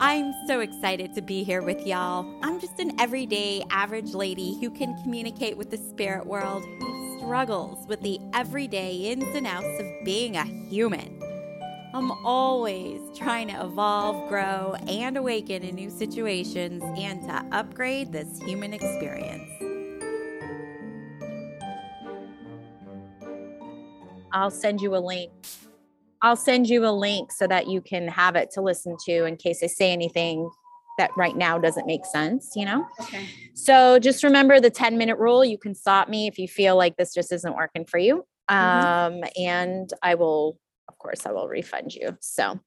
I'm so excited to be here with y'all. I'm just an everyday, average lady who can communicate with the spirit world, who struggles with the everyday ins and outs of being a human. I'm always trying to evolve, grow, and awaken in new situations and to upgrade this human experience. I'll send you a link I'll send you a link so that you can have it to listen to in case I say anything that right now doesn't make sense, you know? Okay. So just remember the 10 minute rule. You can stop me if you feel like this just isn't working for you. Mhm. Um, and I will, of course, I will refund you. So, all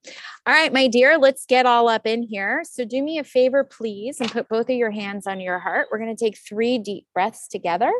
right, my dear, let's get all up in here. So do me a favor, please, and put both of your hands on your heart. We're going to take three deep breaths together.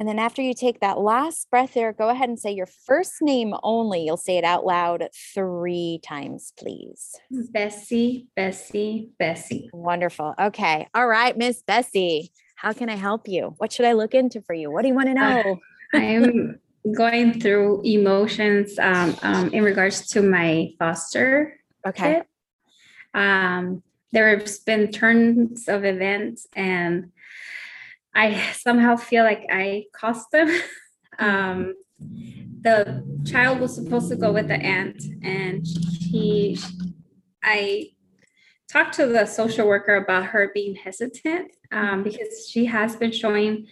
And then after you take that last breath there, go ahead and say your first name only. You'll say it out loud three times, please. Bessie, Bessie, Bessie. Wonderful. Okay. All right, Miss Bessie, how can I help you? What should I look into for you? What do you want to Uh, know? I'm going through emotions um, um, in regards to my foster Okay. kid. Um, there's been turns of events, and I somehow feel like I cost them. um, the child was supposed to go with the aunt, and he, I talked to the social worker about her being hesitant um, because she has been showing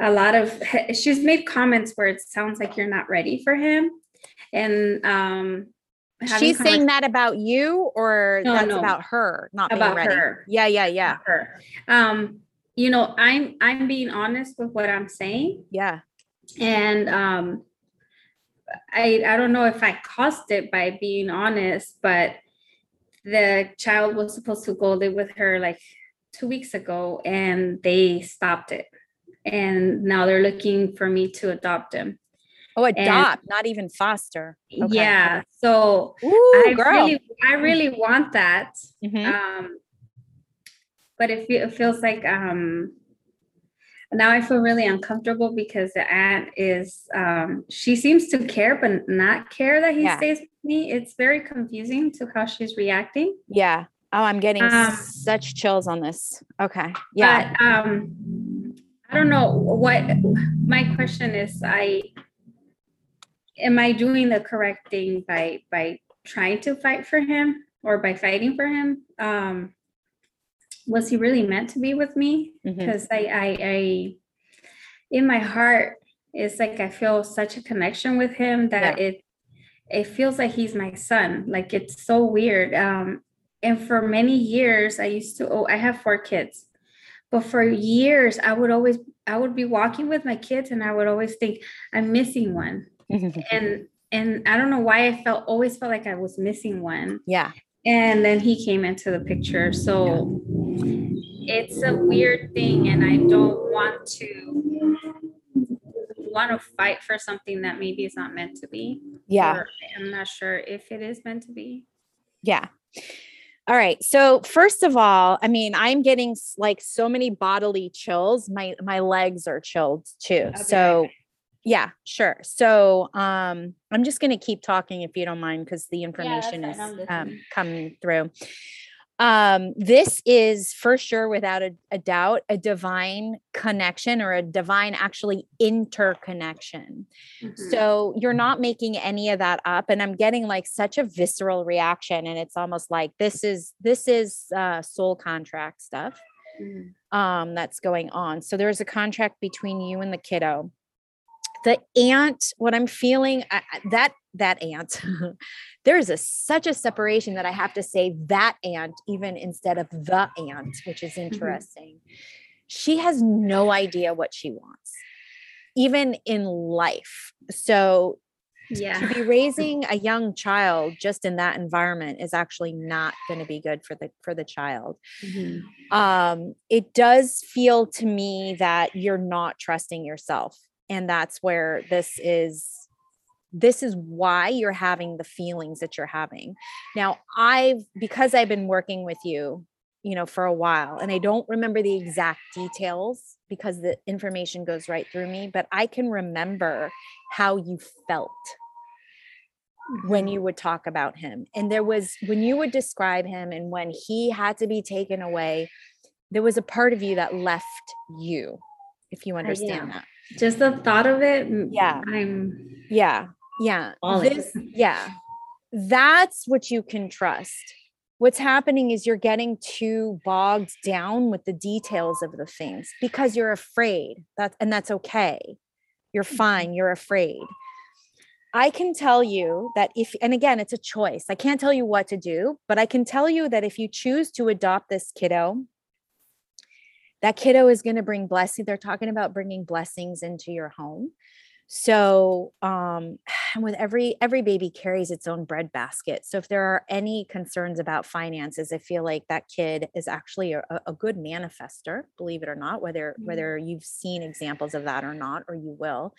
a lot of she's made comments where it sounds like you're not ready for him and um She's saying that about you or No, that's no. about her not being About ready? her. Yeah, yeah, yeah. her um you know i'm i'm being honest with what i'm saying Yeah. and um i i don't know if i caused it by being honest but the child was supposed to go live with her like two weeks ago and they stopped it and now they're looking for me to adopt him Oh, adopt, not even foster. Okay. yeah so Ooh, i girl. really i really want that Mhm. um but it, fe- it feels like um now i feel really uncomfortable because the aunt is um she seems to care but not care that he Yeah. stays with me it's very confusing to how she's reacting Yeah. Oh, I'm getting Um, such chills on this. Okay. Yeah. but um i don't know what my question is i am i doing the correct thing by by trying to fight for him or by fighting for him um was he really meant to be with me? Because I, I i in my heart it's like i feel such a connection with him that it it feels like he's my son. Like it's so weird. Um and for many years i used to oh i have four kids. But for years i would always i would be walking with my kids and i would always think i'm missing one. And and i don't know why i felt always felt like i was missing one. Yeah. And then he came into the picture so it's a weird thing and i don't want to want to fight for something that maybe is not meant to be Yeah. i'm not sure if it is meant to be Yeah. All right. So first of all, I mean, I'm getting like so many bodily chills. My my legs are chilled too. right So yeah, sure. So um I'm just going to keep talking if you don't mind cuz the information fine. is um coming through. Um this is for sure without a, a doubt a divine connection or a divine actually interconnection. Mhm. So you're not making any of that up. And I'm getting like such a visceral reaction. And it's almost like this is this is uh soul contract stuff Mhm. um that's going on. So there's a contract between you and the kiddo. The aunt, what I'm feeling, I, that that aunt, there is a such a separation that I have to say that aunt even instead of the aunt, which is interesting. She has no idea what she wants, even in life. So yeah to be raising a young child just in that environment is actually not going to be good for the for the child Mhm. um it does feel to me that you're not trusting yourself and that's where this is this is why you're having the feelings that you're having now i've because i've been working with you you know, for a while. And I don't remember the exact details because the information goes right through me, but I can remember how you felt when Mhm. you would talk about him. And there was, when you would describe him and when he had to be taken away, there was a part of you that left you, if you understand that. Just the thought of it Yeah. i'm Yeah. Yeah. This, yeah. That's what you can trust. What's happening is you're getting too bogged down with the details of the things because you're afraid. That and that's okay. You're mm-hmm. fine. You're afraid. I can tell you that if, and again, it's a choice. I can't tell you what to do, but I can tell you that if you choose to adopt this kiddo, that kiddo is going to bring blessing. They're talking about bringing blessings into your home. So, um, and with every every baby carries its own bread basket. So, if there are any concerns about finances, I feel like that kid is actually a, a good manifester. Believe it or not, whether Mhm. whether you've seen examples of that or not, or you will.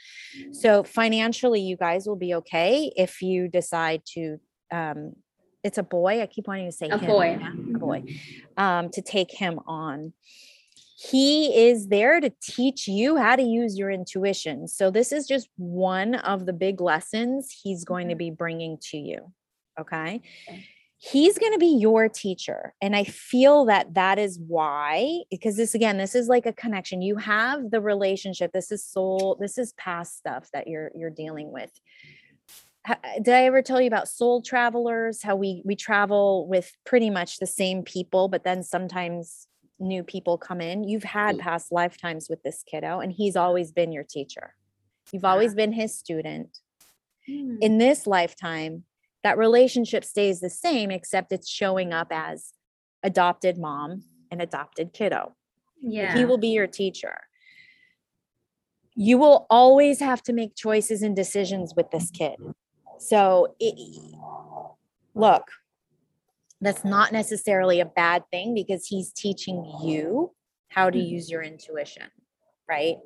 So, financially, you guys will be okay if you decide to. Um, it's a boy. I keep wanting to say A him, boy. yeah, a boy. Um, to take him on he is there to teach you how to use your intuition. So, this is just one of the big lessons he's going to Mhm. be bringing to you. Okay. Okay. He's going to be your teacher. And I feel that that is why, because this again, this is like a connection. You have the relationship. This is soul, this is past stuff that you're you're dealing with. Did I ever tell you about soul travelers? How we we travel with pretty much the same people, but then sometimes new people come in. You've had past lifetimes with this kiddo, and he's always been your teacher. You've always been his student. Mm. In this lifetime, that relationship stays the same, except it's showing up as adopted mom and adopted kiddo. Yeah He will be your teacher. You will always have to make choices and decisions with this kid. So, it, look, that's not necessarily a bad thing because he's teaching you how to Mhm. use your intuition, right?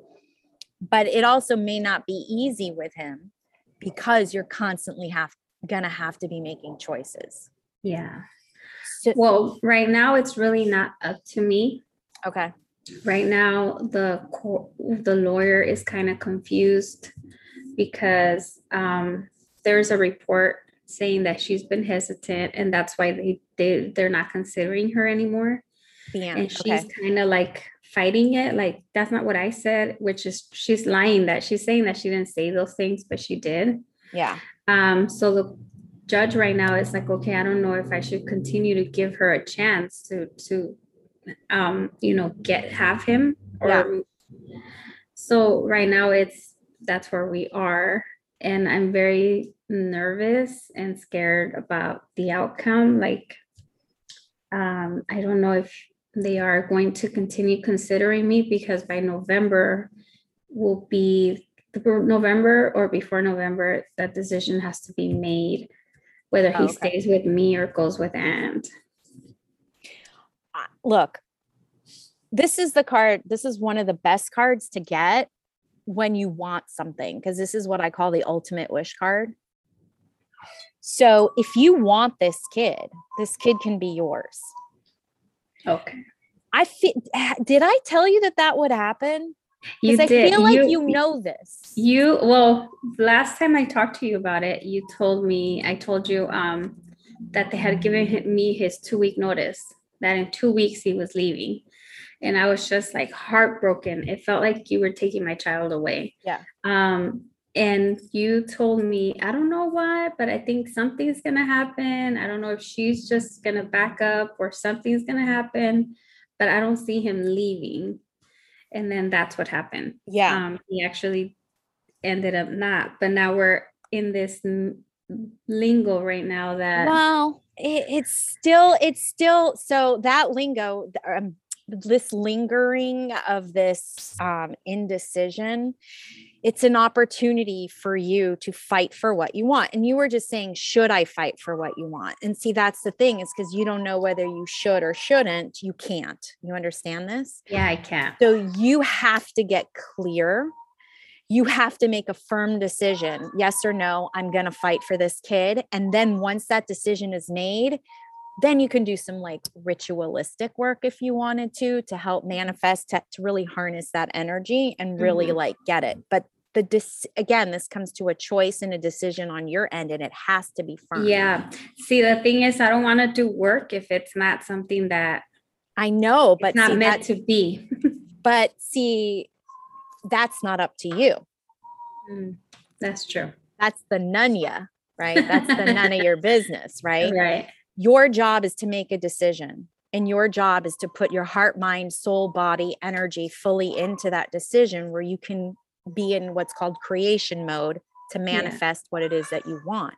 But it also may not be easy with him because you're constantly have gonna have to be making choices. yeah So, well right now it's really not up to me okay, right now the co- the lawyer is kind of confused because um, there's a report saying that she's been hesitant and that's why they, they they're not considering her anymore. Yeah and she's Okay, kind of like fighting it like that's not what i said which is she's lying that she's saying that she didn't say those things but she did. Yeah, um so the judge right now is like okay i don't know if i should continue to give her a chance to to um you know get have him or Yeah. so right now it's that's where we are. And i'm very nervous and scared about the outcome like um i don't know if they are going to continue considering me because by november will be november or before november that decision has to be made whether he Oh, okay. stays with me or goes with aunt look, this is the card. This is one of the best cards to get when you want something, because this is what I call the ultimate wish card. So if you want this kid, this kid can be yours. okay I feel, did I tell you that that would happen? you Because I did feel like you know this. You well, last time I talked to you about it, you told me I told you um that they had given him, me his two week notice that in two weeks he was leaving, and I was just like heartbroken. It felt like you were taking my child away. Yeah. Um, and you told me I don't know why, but I think something's gonna happen. I don't know if she's just gonna back up or something's gonna happen, but I don't see him leaving. And then that's what happened Yeah. um, he actually ended up not. But now we're in this n- lingo right now that well, it, it's still, it's still, so that lingo, um, this lingering of this um, indecision, it's an opportunity for you to fight for what you want. And you were just saying, should I fight for what you want? And see, that's the thing is because you don't know whether you should or shouldn't, you can't. You understand this? yeah, I can't. So you have to get clear. You have to make a firm decision yes or no, I'm going to fight for this kid. And then once that decision is made, then you can do some like ritualistic work if you wanted to to help manifest to, to really harness that energy and really Mhm. like get it but the dis- again this comes to a choice and a decision on your end and it has to be firm Yeah. See, the thing is, I don't want to do work if it's not something that i know but it's not see, meant that, to be. but see that's not up to you Mm, That's true. that's the nunya right that's the none of your business right Right. Your job is to make a decision and your job is to put your heart mind soul body energy fully into that decision where you can be in what's called creation mode to manifest what it is that you want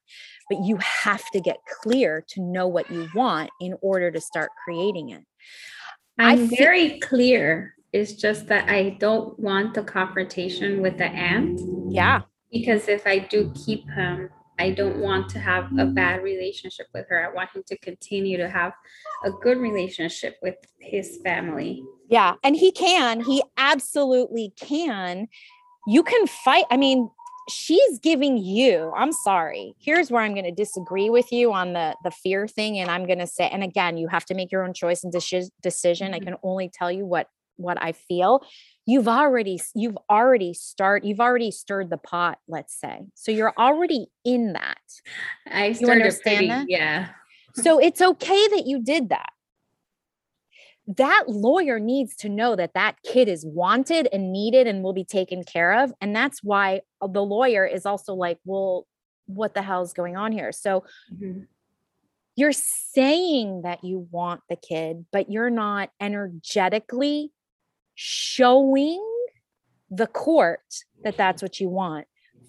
but you have to get clear to know what you want in order to start creating it I'm feel- very clear. It's just that I don't want the confrontation with the aunt. yeah because if I do keep him, I don't want to have a bad relationship with her. I want him to continue to have a good relationship with his family. Yeah, and he can. He absolutely can. You can fight. I mean, she's giving you. I'm sorry. Here's where I'm going to disagree with you on the the fear thing and I'm going to say and again, you have to make your own choice and deci- decision. I Mhm. can only tell you what what I feel. You've already you've already start you've already stirred the pot, let's say. So you're already in that. I started understand pretty, that? yeah. So it's okay that you did that. That lawyer needs to know that that kid is wanted and needed and will be taken care of. And that's why uh, the lawyer is also like, well, what the hell is going on here? So Mhm. you're saying that you want the kid, but you're not energetically showing the court that that's what you want.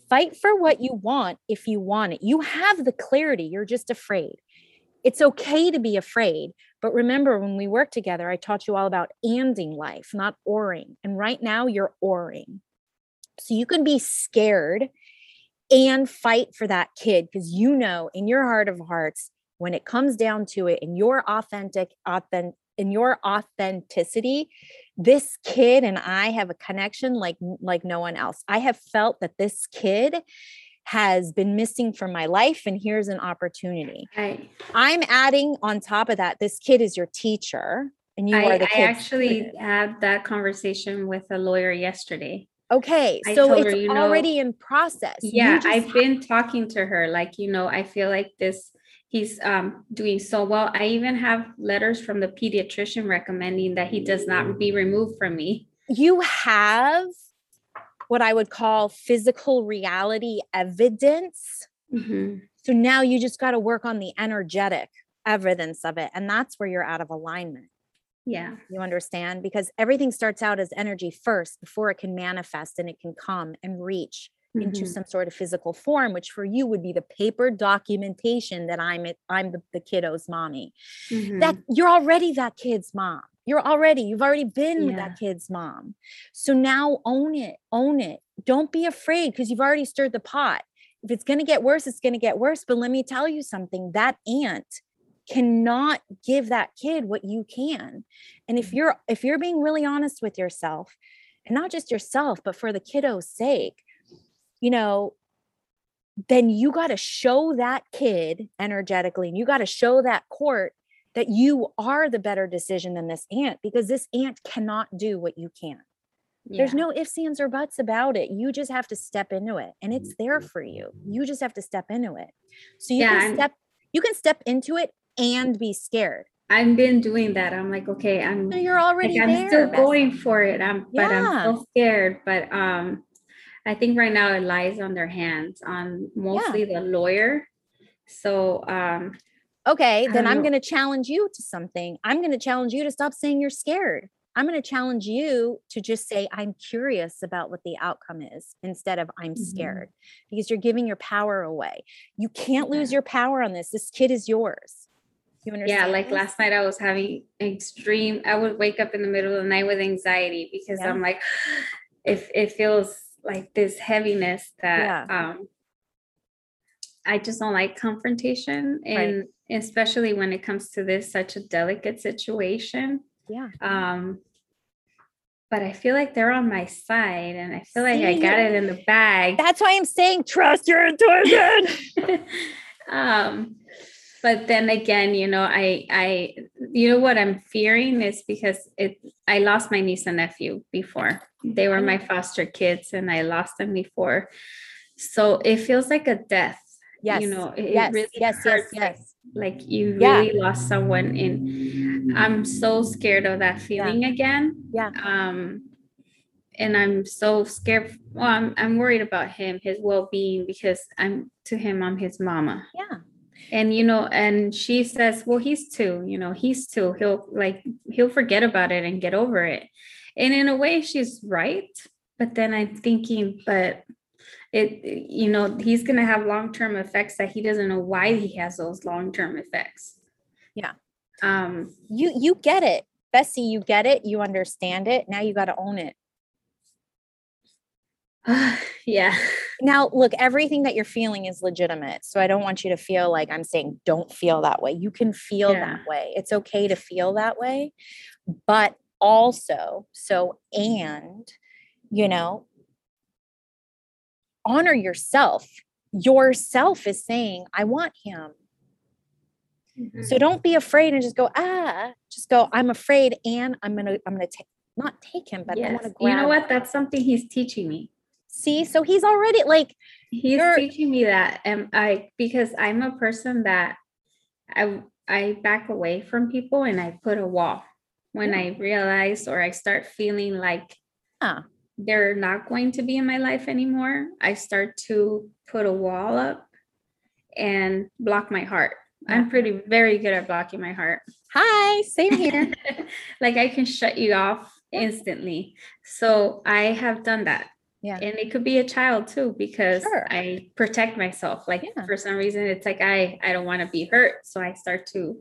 Fight for what you want if you want it. You have the clarity, you're just afraid. It's okay to be afraid, but remember when we worked together, I taught you all about anding life, not oring. And right now you're oring. So you can be scared and fight for that kid because you know in your heart of hearts when it comes down to it in your authentic authentic in your authenticity this kid and i have a connection like like no one else i have felt that this kid has been missing from my life and here's an opportunity I, i'm adding on top of that this kid is your teacher and you I, are the kid. I actually had that conversation with a lawyer yesterday. okay I so it's her, you know- already in process Yeah, I've been talking to her. Like, you know, I feel like this, he's um, doing so well. I even have letters from the pediatrician recommending that he does not be removed from me. you have what I would call physical reality evidence. Mhm. So now you just got to work on the energetic evidence of it. And that's where you're out of alignment. Yeah. You understand? Because everything starts out as energy first before it can manifest and it can come and reach into Mhm. some sort of physical form, which for you would be the paper documentation that I'm I'm the, the kiddo's mommy. that Mhm. you're already that kid's mom. You're already, you've already been Yeah. that kid's mom. So now own it, own it. Don't be afraid because you've already stirred the pot. If it's going to get worse, it's going to get worse. But let me tell you something that aunt cannot give that kid what you can. And if you're if you're being really honest with yourself, and not just yourself, but for the kiddo's sake, you know, then you got to show that kid energetically and you got to show that court that you are the better decision than this aunt because this aunt cannot do what you can. There's no ifs, ands, or buts about it. You just have to step into it and it's there for you. You just have to step into it. So you Yeah, can and- step you can step into it and be scared. I've been doing that. I'm like, okay, I'm So you're already like, I'm there. still going for it. I'm but I'm still scared. But um I think right now it lies on their hands, on mostly the lawyer. So um Okay, then I'm going to challenge you to something. I'm going to challenge you to stop saying you're scared. I'm going to challenge you to just say, I'm curious about what the outcome is instead of I'm Mhm. scared because you're giving your power away. You can't lose your power on this. This kid is yours. You understand? yeah, like this? last night I was having extreme, I would wake up in the middle of the night with anxiety because Yeah. I'm like, if it feels like this heaviness that Yeah. um I just don't like confrontation and especially when it comes to this such a delicate situation. Yeah. Um but I feel like they're on my side and I feel like I got it in the bag. That's why I'm saying trust your intuition. um but then again, you know, I I you know what I'm fearing is because it I lost my niece and nephew before. They were my foster kids and I lost them before. So it feels like a death. Yes. You know, it yes. really yes. Yes. hurts Yes. like, like you Yeah. really lost someone and I'm so scared of that feeling again. Yeah. Um and I'm so scared. Well, I'm I'm worried about him, his well-being, because I'm to him, I'm his mama Yeah. And you know and she says well he's two you know he's two he'll like he'll forget about it and get over it and in a way she's right but then i'm thinking but it you know he's going to have long-term effects that he doesn't know why he has those long-term effects Yeah. um You you get it. Bessie, you get it. You understand it. Now you got to own it. yeah Now, look, everything that you're feeling is legitimate. So I don't want you to feel like I'm saying don't feel that way. You can feel Yeah. that way. It's okay to feel that way. But also, so, and, you know, honor yourself. Yourself is saying, I want him. So don't be afraid and just go, ah, just go, I'm afraid and I'm going to, I'm going to take, not take him, but I yes. want to you know what that's something he's teaching me See, so he's already like, he's teaching me that and i because i'm a person that i i back away from people and i put a wall when Yeah. i realize or i start feeling like Yeah. they're not going to be in my life anymore i start to put a wall up and block my heart i'm pretty very good at blocking my heart hi, same here. like i can shut you off instantly so i have done that Yeah. and it could be a child too because Sure. i protect myself like Yeah. for some reason it's like i i don't want to be hurt so i start to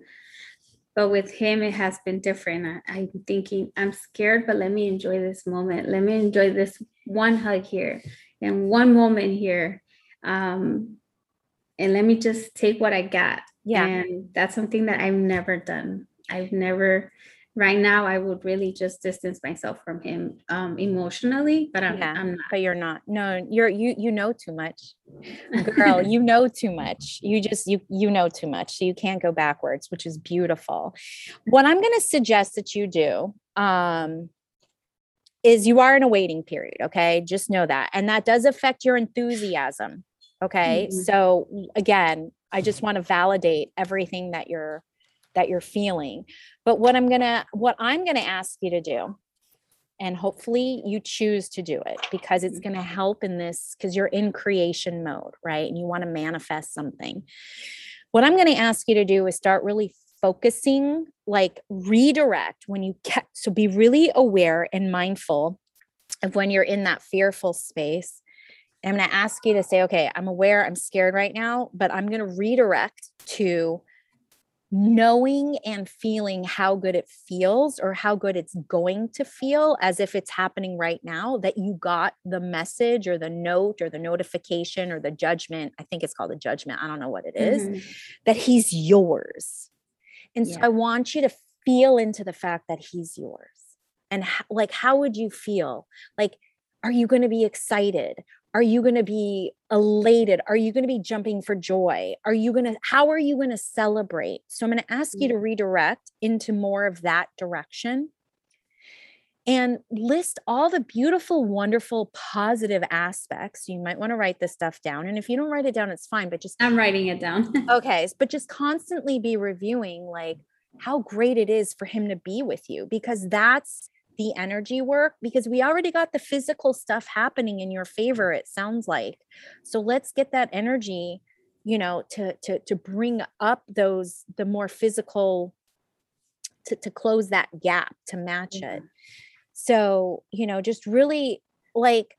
but with him it has been different I, i'm thinking i'm scared but let me enjoy this moment let me enjoy this one hug here and one moment here um and let me just take what i got Yeah. and that's something that i've never done i've never right now i would really just distance myself from him um emotionally but i'm, Yeah. I'm not but you're not. No, you're you you know too much. Girl, you know too much. You just you you know too much. So you can't go backwards, which is beautiful. What I'm going to suggest that you do um is you are in a waiting period, okay? Just know that. And that does affect your enthusiasm. Okay? Mhm. So again, I just want to validate everything that you're that you're feeling. But what I'm going to what I'm going to ask you to do and hopefully you choose to do it because it's going to mm-hmm. help in this because you're in creation mode right? And you want to manifest something. What i'm going to ask you to do is start really focusing like redirect when you get so be really aware and mindful of when you're in that fearful space. I'm going to ask you to say okay i'm aware i'm scared right now but i'm going to redirect to knowing and feeling how good it feels or how good it's going to feel as if it's happening right now that you got the message or the note or the notification or the judgment i think it's called a judgment i don't know what it is, Mhm. that he's yours. And so i want you to feel into the fact that he's yours. And like how would you feel? Like are you going to be excited are you going to be elated? Are you going to be jumping for joy? Are you going to how are you going to celebrate? So i'm going to ask you mm. to redirect into more of that direction and list all the beautiful wonderful positive aspects. You might want to write this stuff down and if you don't write it down it's fine but just i'm writing it down. Okay but just constantly be reviewing like how great it is for him to be with you because that's the energy work because we already got the physical stuff happening in your favor it sounds like. So let's get that energy you know to to to bring up those the more physical to to close that gap to match it. So you know just really like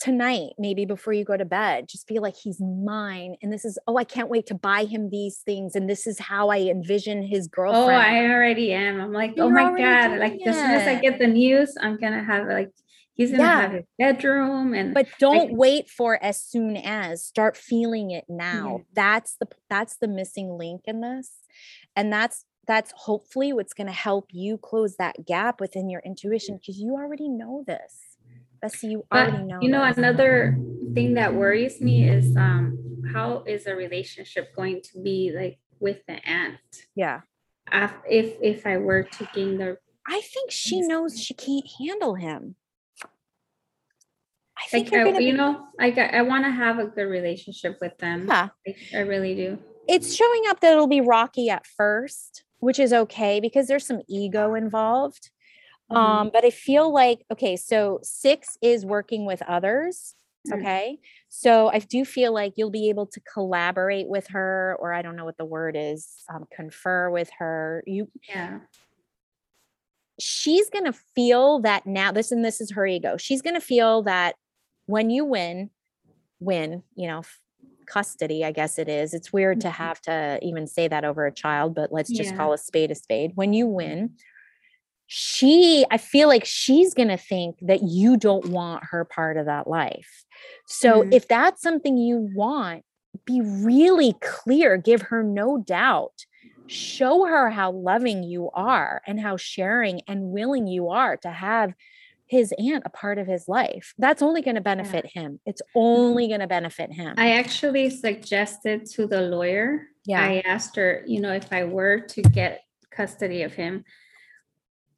tonight, maybe before you go to bed, just be like, he's mine. And this is, oh, I can't wait to buy him these things. And this is how I envision his oh, girlfriend. Oh. I already am. I'm like, oh You're my God. Like as soon as I get the news, I'm gonna have like he's gonna have Yeah. his bedroom and but don't wait for as soon as start feeling it now Yeah. that's the that's the missing link in this and that's that's hopefully what's going to help you close that gap within your intuition because you already know this Bessie, you but already know you know another thing that worries me is um how is a relationship going to be like with the aunt Yeah. if if I were to gain the I think she knows she can't handle him. I think like I, you be- know like I, I want to have a good relationship with them. Yeah. I really do. it's showing up that it'll be rocky at first, which is okay because there's some ego involved. Mhm. Um, but I feel like okay, so six is working with others. Mm. Okay. So I do feel like you'll be able to collaborate with her, or I don't know what the word is, um, confer with her. You yeah. she's gonna feel that now this and this is her ego. She's gonna feel that when you win, win, you know, custody, I guess it is. It's weird to Mhm. have to even say that over a child, but let's just Yeah. call a spade a spade. When you win, she, I feel like she's gonna think that you don't want her part of that life. So Mhm. if that's something you want, be really clear, give her no doubt show her how loving you are and how sharing and willing you are to have his aunt a part of his life. That's only going to benefit him. It's only going to benefit him. I actually suggested to the lawyer. Yeah. I asked her, you know, if I were to get custody of him,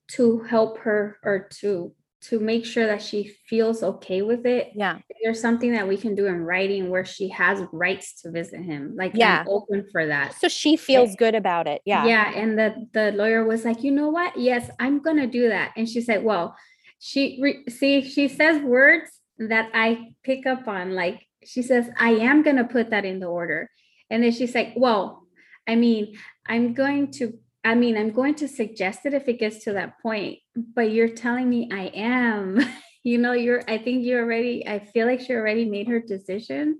to help her or to to make sure that she feels okay with it. yeah. If There's something that we can do in writing where she has rights to visit him. Like Yeah. I'm open for that. So she feels good about it. Yeah. Yeah. And the the lawyer was like, you know what? Yes, I'm gonna do that. And she said, well, she re- see, she says words that I pick up on. Like she says, I am gonna put that in the order. And then she's like, well, I mean, I'm going to, I mean, I'm going to suggest it if it gets to that point, but you're telling me I am. you know, you're, I think you already, I feel like she already made her decision.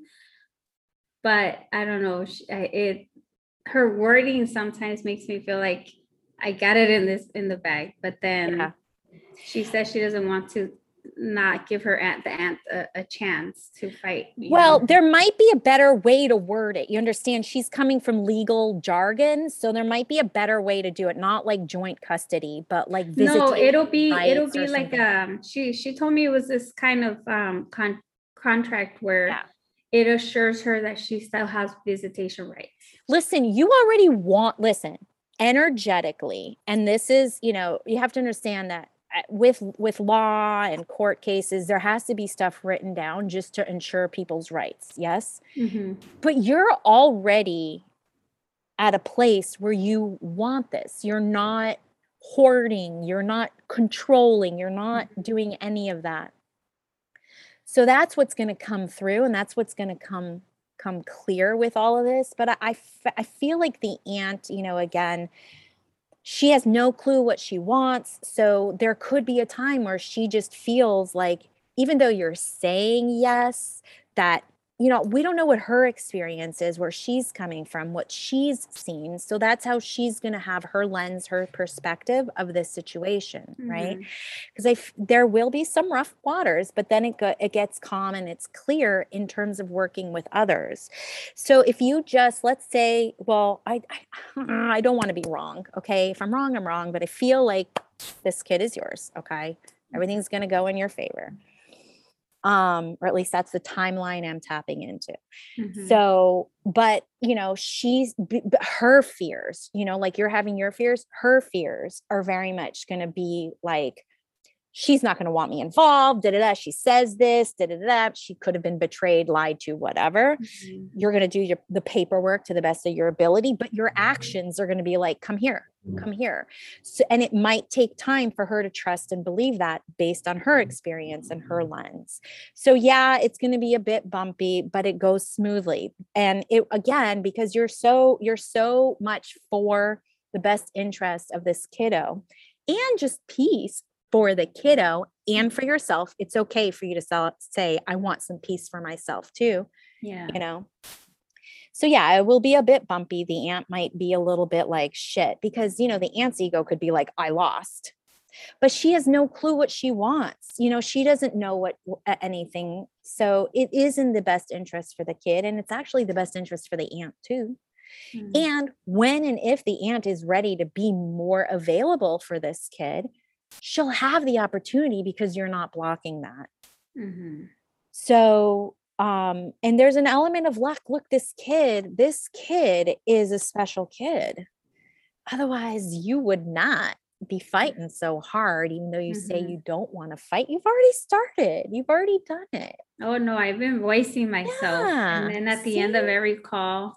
But I don't know. She, it, her wording sometimes makes me feel like I got it in this in the bag, but then Yeah. she says she doesn't want to not give her aunt the aunt a, a chance to fight. Well, know? there might be a better way to word it. You understand? She's coming from legal jargon. So there might be a better way to do it. Not like joint custody, but like no, it'll be it'll be like something. um she she told me it was this kind of um con- contract where Yeah. it assures her that she still has visitation rights. listen you already want listen energetically and this is you know you have to understand that with with law and court cases there has to be stuff written down just to ensure people's rights yes? Mhm. but you're already at a place where you want this. You're not hoarding you're not controlling you're not doing any of that. So that's what's going to come through and that's what's going to come come clear with all of this. But I, I feel like the aunt you know again she has no clue what she wants so there could be a time where she just feels like even though you're saying yes that you know we don't know what her experience is where she's coming from what she's seen so that's how she's going to have her lens her perspective of this situation right Mhm. because f- there will be some rough waters, but then it go- it gets calm and it's clear in terms of working with others. So if you just let's say, well, I I, I don't want to be wrong, okay? If I'm wrong, I'm wrong, but I feel like this kid is yours, okay? Everything's going to go in your favor. Um, or at least that's the timeline I'm tapping into. Mhm. So, but you know, she's b- b- her fears, you know, like you're having your fears, her fears are very much going to be like, she's not going to want me involved. Da da da. She says this. Da da da. She could have been betrayed, lied to, whatever. Mhm. You're going to do your the paperwork to the best of your ability, but your mm-hmm. actions are going to be like, come here, mm-hmm. come here. So, and it might take time for her to trust and believe that based on her mm-hmm. experience and her lens. So yeah, it's going to be a bit bumpy, but it goes smoothly. And it again because you're so you're so much for the best interest of this kiddo and just peace for the kiddo and for yourself. It's okay for you to sell, say I want some peace for myself too, Yeah. you know. So yeah, it will be a bit bumpy. The aunt might be a little bit like shit because you know the aunt's ego could be like I lost but she has no clue what she wants. You know, she doesn't know what anything. So it is in the best interest for the kid. And it's actually the best interest for the aunt too. Mhm. And when and if the aunt is ready to be more available for this kid, she'll have the opportunity because you're not blocking that. Mhm. So um and there's an element of luck look this kid this kid is a special kid otherwise you would not be fighting so hard even though you mm-hmm. say you don't want to fight you've already started you've already done it oh no i've been voicing myself yeah, and then at the see? end of every call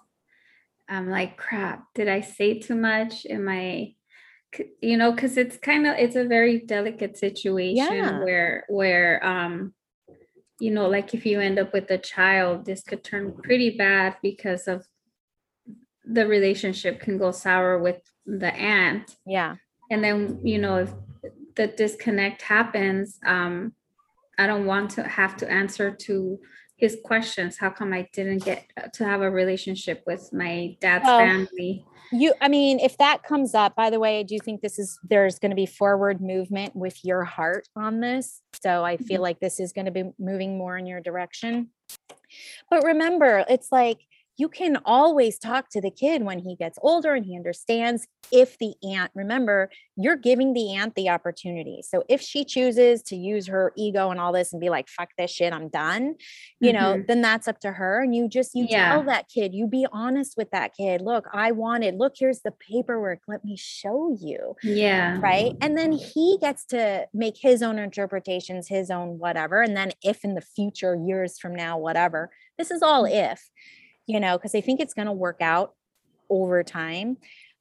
i'm like crap did i say too much am i you know because it's kind of it's a very delicate situation yeah. where where um you know like if you end up with a child this could turn pretty bad because of the relationship can go sour with the aunt. Yeah. And then you know if the disconnect happens um i don't want to have to answer to his questions. How come i didn't get to have a relationship with my dad's well, family you i mean if that comes up by the way i do think this is there's going to be forward movement with your heart on this so i feel mm-hmm. like this is going to be moving more in your direction but remember it's like you can always talk to the kid when he gets older and he understands if the aunt, remember, you're giving the aunt the opportunity. So if she chooses to use her ego and all this and be like, fuck this shit, I'm done, you mm-hmm. know, then that's up to her. And you just, you yeah. tell that kid, you be honest with that kid. Look, I wanted, look, here's the paperwork. Let me show you. Yeah. Right. And then he gets to make his own interpretations, his own whatever. And then if in the future, years from now, whatever, this is all mm. if you know, because they think it's going to work out over time,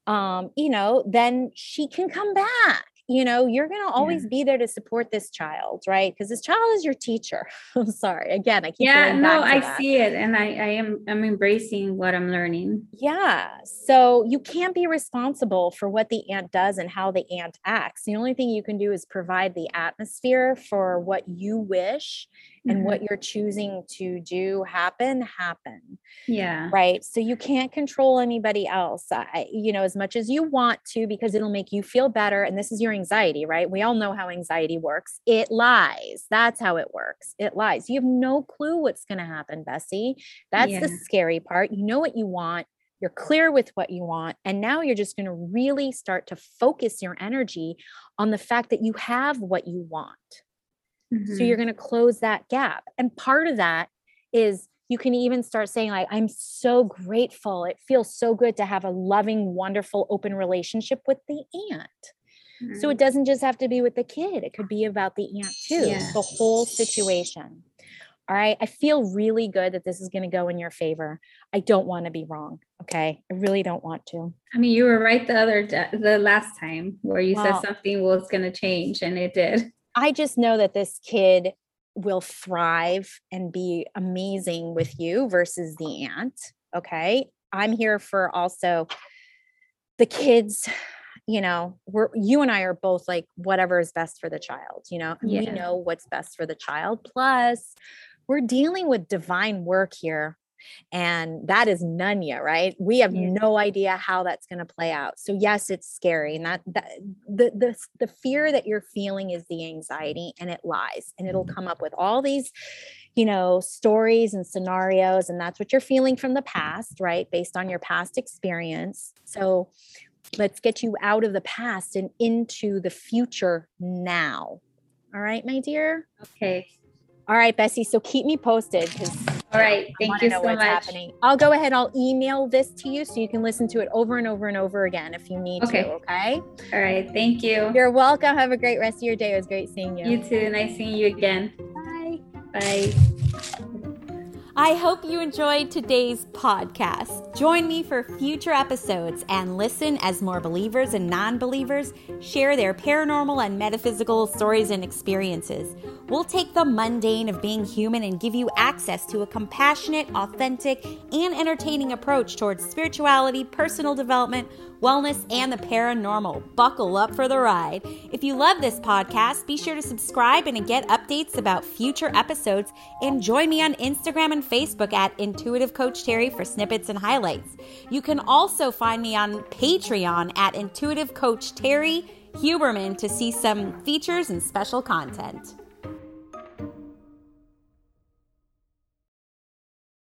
um, you know, then she can come back you know you're going to always yeah. be there to support this child right? Because this child is your teacher. I'm sorry. Again i keep yeah no i that. see it and i i am i'm embracing what i'm learning. Yeah so you can't be responsible for what the aunt does and how the aunt acts. The only thing you can do is provide the atmosphere for what you wish and mm-hmm. what you're choosing to do happen happen yeah. right? So you can't control anybody else. I, you know as much as you want to because it'll make you feel better and this is your anxiety right? We all know how anxiety works. It lies. That's how it works. It lies. You have no clue what's going to happen bessie. That's yeah. the scary part. You know what you want. You're clear with what you want and now you're just going to really start to focus your energy on the fact that you have what you want. Mm-hmm. So you're going to close that gap. And part of that is you can even start saying like i'm so grateful. It feels so good to have a loving wonderful open relationship with the aunt mm-hmm. so it doesn't just have to be with the kid it could be about the aunt too yeah. the whole situation all right i feel really good that this is going to go in your favor i don't want to be wrong okay i really don't want to i mean you were right the other the last time where you said something was going to change and it did I just know that this kid will thrive and be amazing with you versus the aunt. Okay. I'm here for also the kids, you know, we're you and I are both like whatever is best for the child, you know, yeah. we know what's best for the child. Plus, we're dealing with divine work here and that is yet right we have yeah. no idea how that's going to play out so yes it's scary and that, that the, the the fear that you're feeling is the anxiety and it lies and it'll mm-hmm. come up with all these you know stories and scenarios and that's what you're feeling from the past right based on your past experience so let's get you out of the past and into the future now all right my dear okay all right bessie so keep me posted because all right. Thank you so much. Happening. I'll go ahead. I'll email this to you so you can listen to it over and over and over again if you need okay. to. Okay. All right. Thank you. You're welcome. Have a great rest of your day. It was great seeing you. You too. Nice seeing you again. Bye. Bye. I hope you enjoyed today's podcast. Join me for future episodes and listen as more believers and non believers share their paranormal and metaphysical stories and experiences. We'll take the mundane of being human and give you access to a compassionate, authentic, and entertaining approach towards spirituality, personal development, wellness, and the paranormal. Buckle up for the ride. If you love this podcast, be sure to subscribe and get updates about future episodes. And join me on Instagram and Facebook at Intuitive Coach Terrie for snippets and highlights. You can also find me on Patreon at Intuitive Coach Terrie Huberman to see some features and special content.